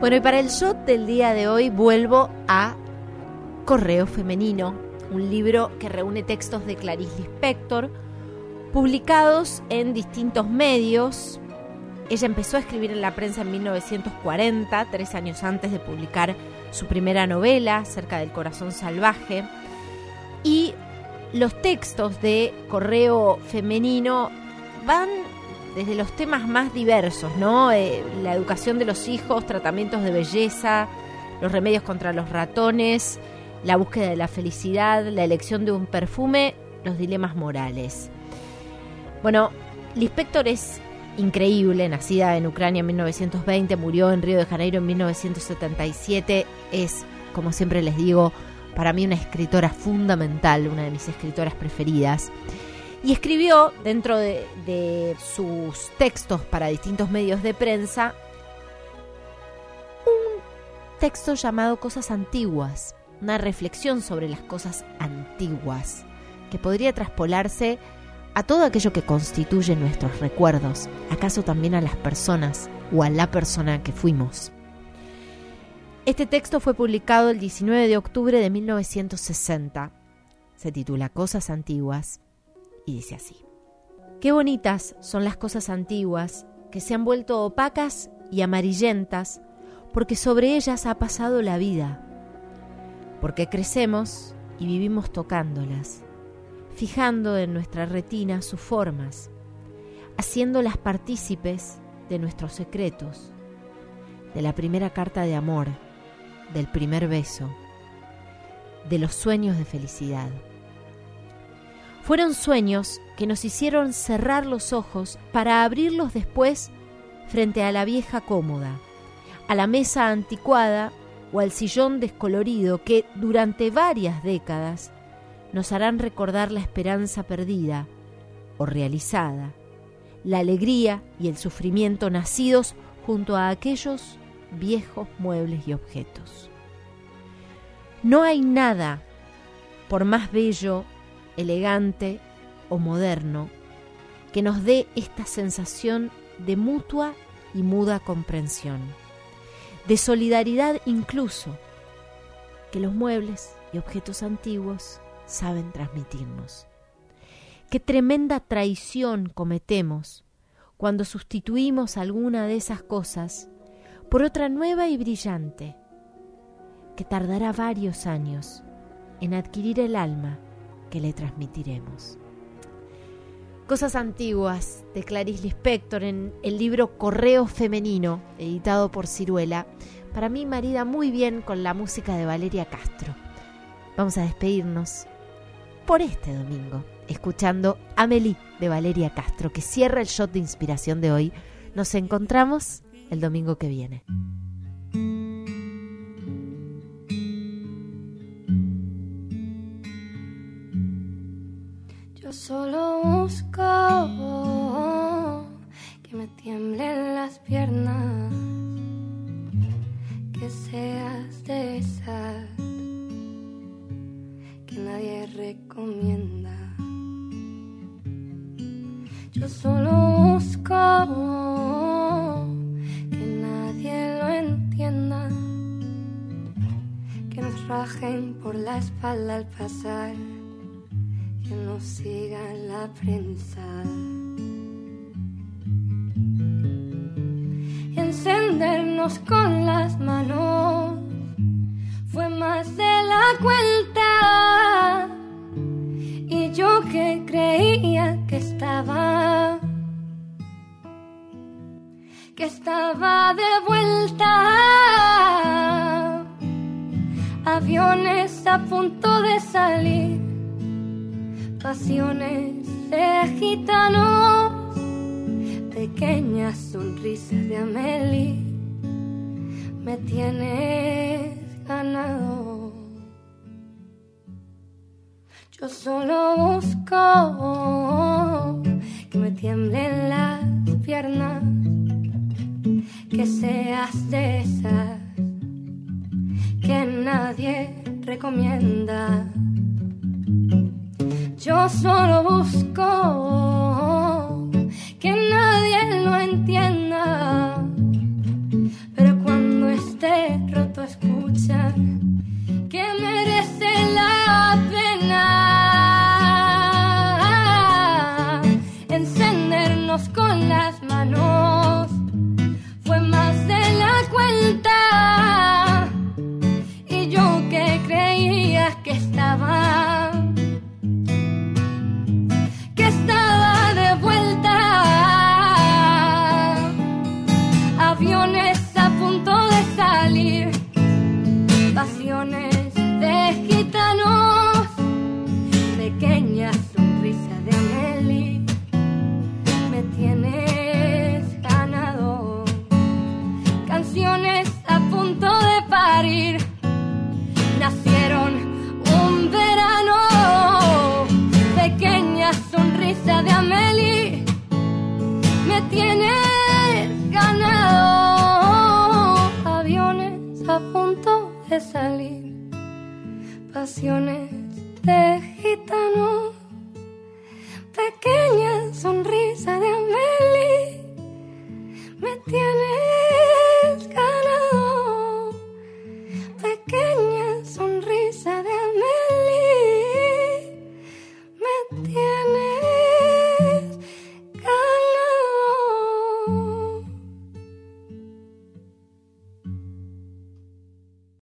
Bueno, y para el shot del día de hoy vuelvo a Correo Femenino, un libro que reúne textos de Clarice Lispector, publicados en distintos medios. Ella empezó a escribir en la prensa en 1940, tres años antes de publicar su primera novela, Cerca del Corazón Salvaje. Y los textos de Correo Femenino van desde los temas más diversos, ¿no? Eh, la educación de los hijos, tratamientos de belleza, los remedios contra los ratones, la búsqueda de la felicidad, la elección de un perfume, los dilemas morales. Bueno, Lispector es increíble, nacida en Ucrania en 1920, murió en Río de Janeiro en 1977, es, como siempre les digo, para mí una escritora fundamental, una de mis escritoras preferidas y escribió dentro de, sus textos para distintos medios de prensa un texto llamado Cosas Antiguas, una reflexión sobre las cosas antiguas, que podría traspolarse a todo aquello que constituye nuestros recuerdos, acaso también a las personas o a la persona que fuimos. Este texto fue publicado el 19 de octubre de 1960. Se titula Cosas Antiguas dice así. Qué bonitas son las cosas antiguas que se han vuelto opacas y amarillentas porque sobre ellas ha pasado la vida, porque crecemos y vivimos tocándolas, fijando en nuestra retina sus formas, haciéndolas partícipes de nuestros secretos, de la primera carta de amor, del primer beso, de los sueños de felicidad. Fueron sueños que nos hicieron cerrar los ojos para abrirlos después frente a la vieja cómoda, a la mesa anticuada o al sillón descolorido que durante varias décadas nos harán recordar la esperanza perdida o realizada, la alegría y el sufrimiento nacidos junto a aquellos viejos muebles y objetos. No hay nada, por más bello elegante o moderno que nos dé esta sensación de mutua y muda comprensión, de solidaridad incluso, que los muebles y objetos antiguos saben transmitirnos. Qué tremenda traición cometemos cuando sustituimos alguna de esas cosas por otra nueva y brillante, que tardará varios años en adquirir el alma que le transmitiremos. Cosas antiguas de Clarice Lispector en el libro Correo Femenino, editado por Ciruela, para mí marida muy bien con la música de Valeria Castro. Vamos a despedirnos por este domingo, escuchando Amelie de Valeria Castro, que cierra el shot de inspiración de hoy. Nos encontramos el domingo que viene. Solo busco que me tiemblen las piernas, que seas de esas que nadie recomienda. Yo solo busco que nadie lo entienda, que nos rajen por la espalda al pasar que nos siga la prensa. Encendernos con las manos fue más de la cuenta. Y yo que creía que estaba, que estaba de vuelta. Aviones a punto de salir pasiones de gitanos, pequeñas sonrisas de Amelie, me tienes ganado. Yo solo busco que me tiemblen las piernas, que seas de esas que nadie recomienda yo solo busco que nadie lo entienda, pero cuando esté roto escucha que merece la pena encendernos con las manos. Fue más de la cuenta y yo que creía que estaba tienes ganado. Aviones a punto de salir, pasiones de gitano, pequeño.